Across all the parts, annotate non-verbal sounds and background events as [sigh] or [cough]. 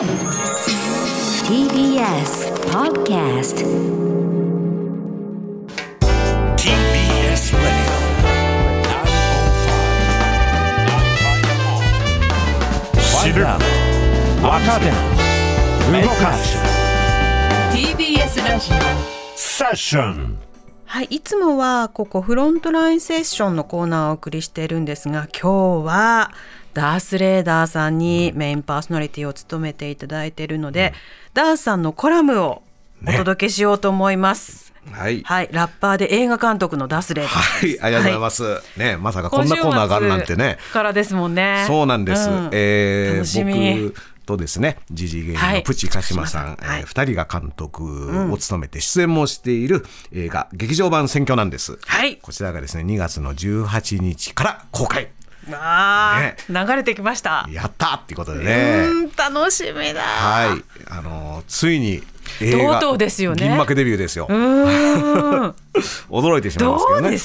TBS Podcast TBS Radio. 905-954知る若手動かす TBS ラジオセッションはい、いつもはここフロントラインセッションのコーナーをお送りしているんですが今日はダース・レーダーさんにメインパーソナリティを務めていただいているので、ダースさんのコラムをお届けしようと思います。はい。はい、ラッパーで映画監督のダース・レーダーさんはい、ありがとうございます。ね、まさかこんなコーナーがあるなんてね。からですもんね。そうなんです。うんえー僕とですね、ジジイ芸人はいのプチ鹿島さん、はいえー二人が監督を務めて出演もしている映画、劇場版選挙なんです。はいこちらがですね、2月の18日から公開。わあ、ね流れてきました。やったーっていうことでね。うん、楽しみだ。はい、あのーついに映画とうとうですよね銀幕デビューですよ。[laughs] 驚いてしまいますけどね。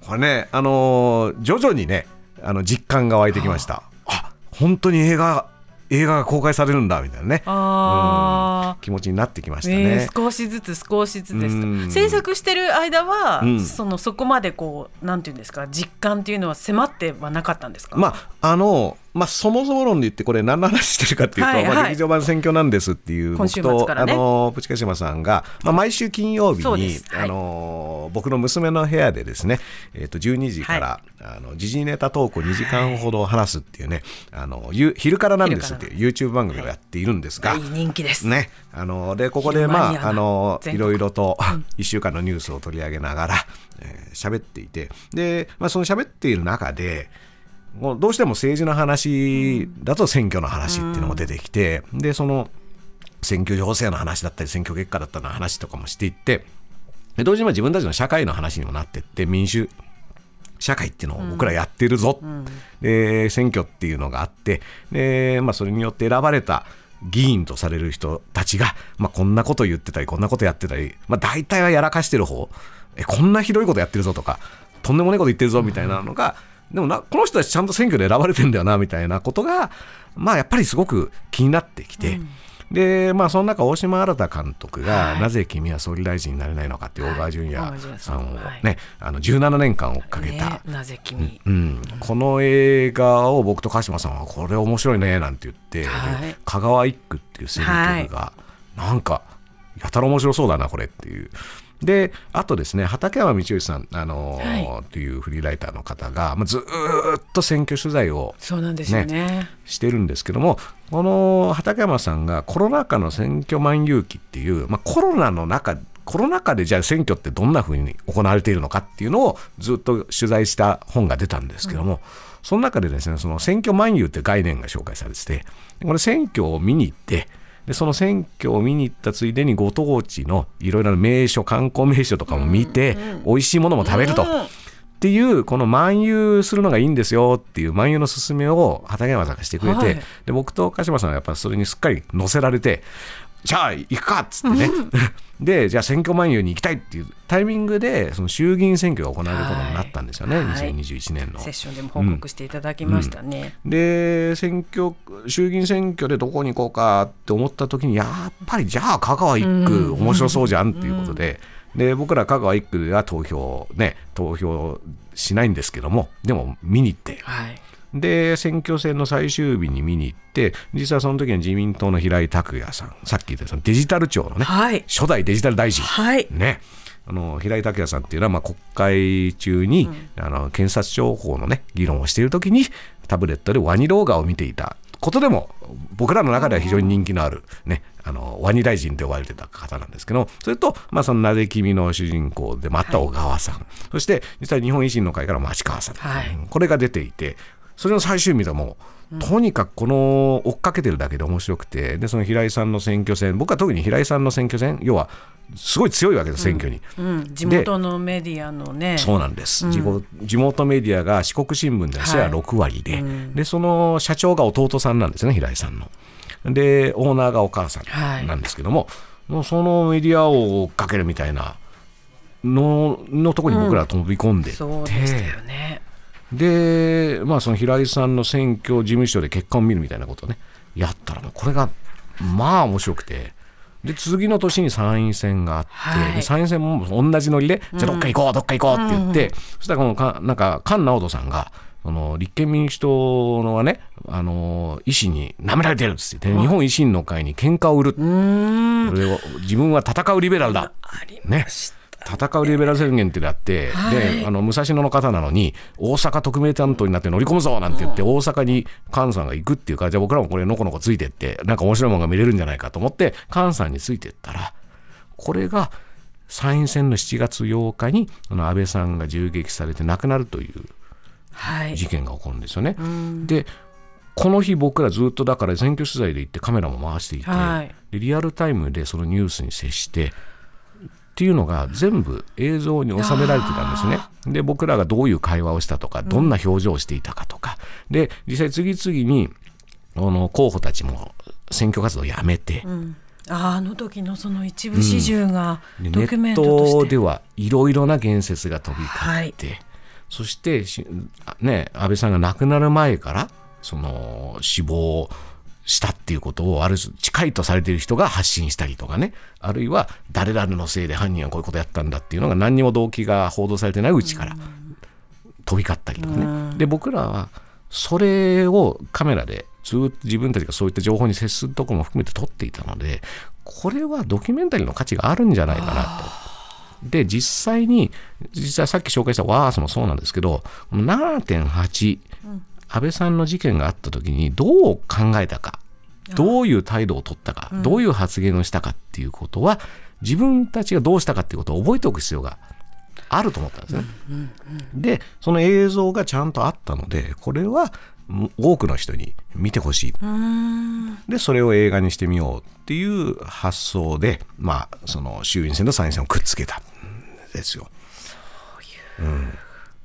どこれね、あのー徐々にね、あの実感が湧いてきました。あ、本当に映画映画が公開されるんだみたいなね。あうん気持ちになってきましたえね。ー少しずつ少しずつですうん。制作してる間は、うん。そのそこまでこうなんていうんですか実感っていうのは迫ってはなかったんですか、まああのまあ、そもそも論で言ってこれ何の話してるかっていうと、まあ、はい。はい劇場版選挙なんですっていう僕と、ね。のプチカシマさんが、まあ、毎週金曜日にはい。あの僕の娘の部屋でですね、えー、と12時から、あの時事ネタトークを2時間ほど話すっていうね、あのゆ昼からなんですっていう YouTube 番組をやっているんですが、大人気です、ね、あのでここでまああのいろいろと1週間のニュースを取り上げながらえー喋、っていてで、まあ、その喋っている中でもうどうしても政治の話だと選挙の話っていうのも出てきて、でその選挙情勢の話だったり選挙結果だったりの話とかもしていってで同時にまあ自分たちの社会の話にもなってって民主社会っていうのを僕らやってるぞ、で選挙っていうのがあってで、まあ、それによって選ばれた議員とされる人たちが、まあ、こんなこと言ってたりこんなことやってたり、まあ、大体はやらかしてる方。えこんなひどいことやってるぞとかとんでもないこと言ってるぞみたいなのが、でもなこの人たちちゃんと選挙で選ばれてんだよなみたいなことが、まあ、やっぱりすごごく気になってきて。でまあ、その中、大島新監督が、なぜ君は総理大臣になれないのかっていう小川淳也さんを、はい。ねあの17年間追っかけた、ね、なぜ君、うん、この映画を僕と鹿島さんはこれ面白いねなんて言って、香川一区っていう選挙区がなんかやたら面白そうだなこれっていう。であとですね畠山道義さん、あのーはっていうフリーライターの方が、まあ、ずーっと選挙取材をそうなんですよね。してるんですけどもこの畠山さんがコロナ禍の選挙万有期っていう、まあ、コロナの中コロナ禍でじゃあ選挙ってどんなふうに行われているのかっていうのをずっと取材した本が出たんですけども、その中でですねその選挙万有って概念が紹介されててこれ選挙を見に行ってでその選挙を見に行ったついでにご当地のいろいろな名所観光名所とかも見て、美味しいものも食べると。っていうこの漫遊するのがいいんですよっていう漫遊の勧めを畠山さんがしてくれて、はい。で僕と鹿島さんはやっぱそれにすっかり乗せられてじゃあ行くかっつってね。[laughs] でじゃあ選挙漫遊に行きたいっていうタイミングでその衆議院選挙が行われることになったんですよね、はい。2021年の。セッ。ションでも報告していただきましたね、で選挙衆議院選挙でどこに行こうかって思った時にやっぱりじゃあ香川一区面白そうじゃんっていうことで,、で僕ら香川一区では投票ね投票しないんですけどもでも見に行って。はいで選挙戦の最終日に見に行って実はその時に自民党の平井拓也さんさっき言ったそのデジタル庁のね、はい。初代デジタル大臣、はい。ね、あの平井拓也さんっていうのは、まあ、国会中に、あの検察庁法の、ね、議論をしているときにタブレットでワニ動画を見ていた。ことでも僕らの中では非常に人気のある、ね、あのワニ大臣と呼ばれてた方なんですけどそれと、まあ、そのなぜ君の主人公でもあった小川さん、そして実は日本維新の会から町川さん、はい。これが出ていてそれの最終日でもとにかくこの追っかけてるだけで面白くて。でその平井さんの選挙戦。僕は特に平井さんの選挙戦要はすごい強いわけです選挙に。うん、地元のメディアのね。そうなんです、地元地元メディアが四国新聞でシェアはい。6割で,、でその社長が弟さんなんですね平井さんの。でオーナーがお母さんなんですけども、もうそのメディアを追っかけるみたいなののところに僕ら飛び込んでって、そうでしたよねで、まあ、その平井さんの選挙事務所で結果を見るみたいなことをねやったらこれがまあ面白くて。で次の年に参院選があって、はいで参院選も同じノリで、じゃあどっか行こうどっか行こうって言って、そしたらこのかなんか菅直人さんがその立憲民主党のねあの維新に舐められてるんですよ。で日本維新の会に喧嘩を売る。これを自分は戦うリベラルだ。ね戦うリベラル宣言ってのあって、であの武蔵野の方なのに大阪特命担当になって乗り込むぞなんて言って、大阪に菅さんが行くっていうからじゃあ僕らもこれのこのこついてってなんか面白いものが見れるんじゃないかと思って菅さんについてったらこれが参院選の7月8日にあの安倍さんが銃撃されて亡くなるというはい。事件が起こるんですよね。でこの日僕らずっとだから選挙取材で行ってカメラも回していて、はい。でリアルタイムでそのニュースに接してっていうのが全部映像に収められてたんですね。で僕らがどういう会話をしたとかどんな表情をしていたかとか、で実際次々にあの候補たちも選挙活動をやめて、ああの時のその一部始終がでドキュメンネットとして、トではいろいろな言説が飛び交って、そしてし、ね、安倍さんが亡くなる前からその死亡したっていうことをある種近いとされている人が発信したりとかねあるいは誰々のせいで犯人はこういうことやったんだっていうのが何にも動機が報道されてないうちから飛び交ったりとかね。で僕らはそれをカメラでずっと自分たちがそういった情報に接するところも含めて撮っていたのでこれはドキュメンタリーの価値があるんじゃないかなと。で実際に実際さっき紹介したワースもそうなんですけどこの7.8、安倍さんの事件があった時にどう考えたかどういう態度を取ったか、どういう発言をしたかっていうことは自分たちがどうしたかっていうことを覚えておく必要があると思ったんですね。でその映像がちゃんとあったのでこれはん多くの人に見てほしい。でそれを映画にしてみようっていう発想で、まあ、その衆院選と参院選をくっつけたんですよ。うん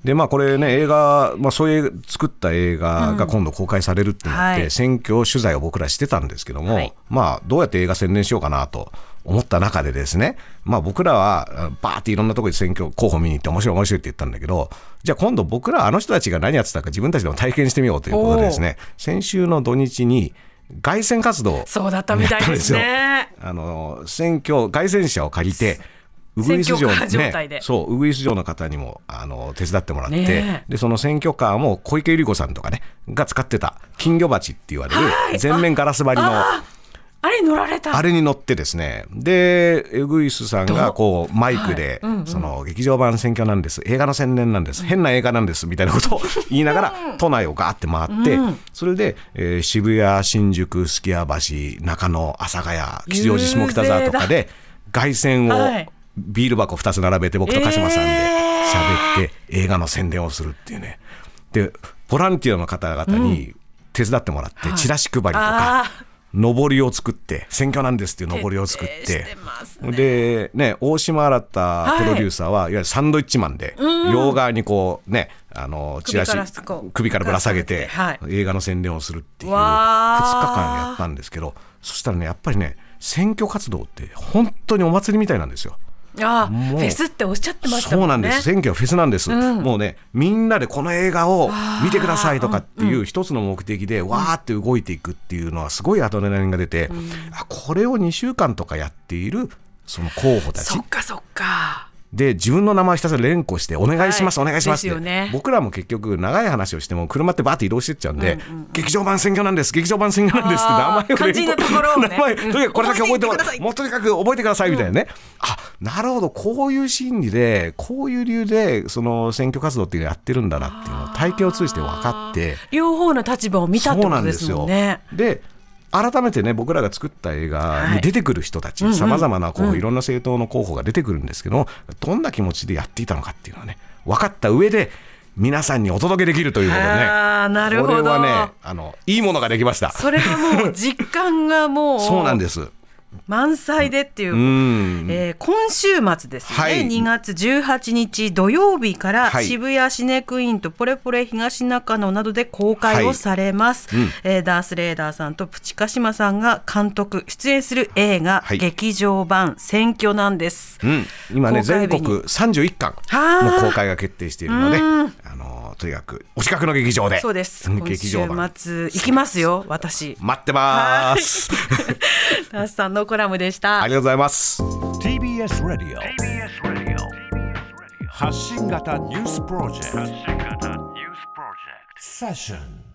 でまあこれね映画、まあ、そういう作った映画が今度公開されるってなって、はい。選挙取材を僕らしてたんですけども、はい。まあどうやって映画宣伝しようかなと思った中でですね、まあ、僕らはあバーっていろんなところで選挙候補見に行って面白い面白いって言ったんだけどじゃあ今度僕らあの人たちが何やってたか自分たちでも体験してみようということでですね先週の土日に凱旋活動をそうだったみたいですやね。あの選挙凱旋車を借りてウグイス城選挙カー状態でね、そうウグイス城の方にもあの手伝ってもらって、でその選挙カーも小池百合子さんとかねが使ってた金魚鉢って言われる全面ガラス張りのあれ乗られた。あれに乗ってですね。でウグイスさんがこうマイクで、その劇場版選挙なんです。映画の宣伝なんです、変な映画なんです。みたいなことを [laughs] 言いながら都内をガーって回って、それで、えー渋谷新宿すき家橋中野阿佐ヶ谷吉祥寺下北沢とかで凱旋をはいビール箱2つ並べて僕と鹿島さんで喋って映画の宣伝をするっていうね。でボランティアの方々に手伝ってもらって、チラシ配りとか。あ上りを作って選挙なんですっていう上りを作って。でね大島新プロデューサーは、い、わゆるサンドイッチマンで、両側にこうねあのチラシ首からこう首からぶら下げて、はい。映画の宣伝をするっていう2わー。日間やったんですけどそしたらねやっぱりね選挙活動って本当にお祭りみたいなんですよ。あもうフェスっておっしゃってましたもね。そうんなんです。選挙はフェスなんです、もうねみんなでこの映画を見てくださいとかっていう一つの目的でわーって動いていくっていうのはすごいアドレナリンが出て、あこれを2週間とかやっているその候補たち。そっかそっか。で自分の名前をひたすら連呼してお願いします、はい。お願いしますって、ね。僕らも結局長い話をしても車ってバーって移動してっちゃうんで、劇場版選挙なんです劇場版選挙なんですって名前をあー肝心なところをね。名前とにかくこれだけ覚えてもら覚えてもうとにかく覚えてくださいみたいなね、あなるほど。こういう心理でこういう理由でその選挙活動っていうのをやってるんだなっていうのを体験を通じて分かって。両方の立場を見たってことですもんね。で改めてね僕らが作った映画に出てくる人たちさまざまな候補、いろんな政党の候補が出てくるんですけどどんな気持ちでやっていたのかっていうのはね分かった上で皆さんにお届けできるということでね。なるほど。これはねあのいいものができました。それがもう実感がもう。[laughs] そうなんです満載でっていう。うん。えー今週末ですね、はい。2月18日土曜日からはい。渋谷シネクイーンとポレポレ東中野などで公開をされます、うん。えーダース・レーダーさんとプチカシマさんが監督出演する映画、はい。劇場版選挙なんです、うん、今ね全国31巻はあ。もう公開が決定しているのでうん。あのとにかくお近くの劇場で。そうです。劇場今週末行きますよ私。[laughs] 待ってます。[laughs] タスさんのコラムでした。ありがとうございます。TBS ラディオ発信型ニュースプロジェクト。発信型ニュースプロジェクト。セッション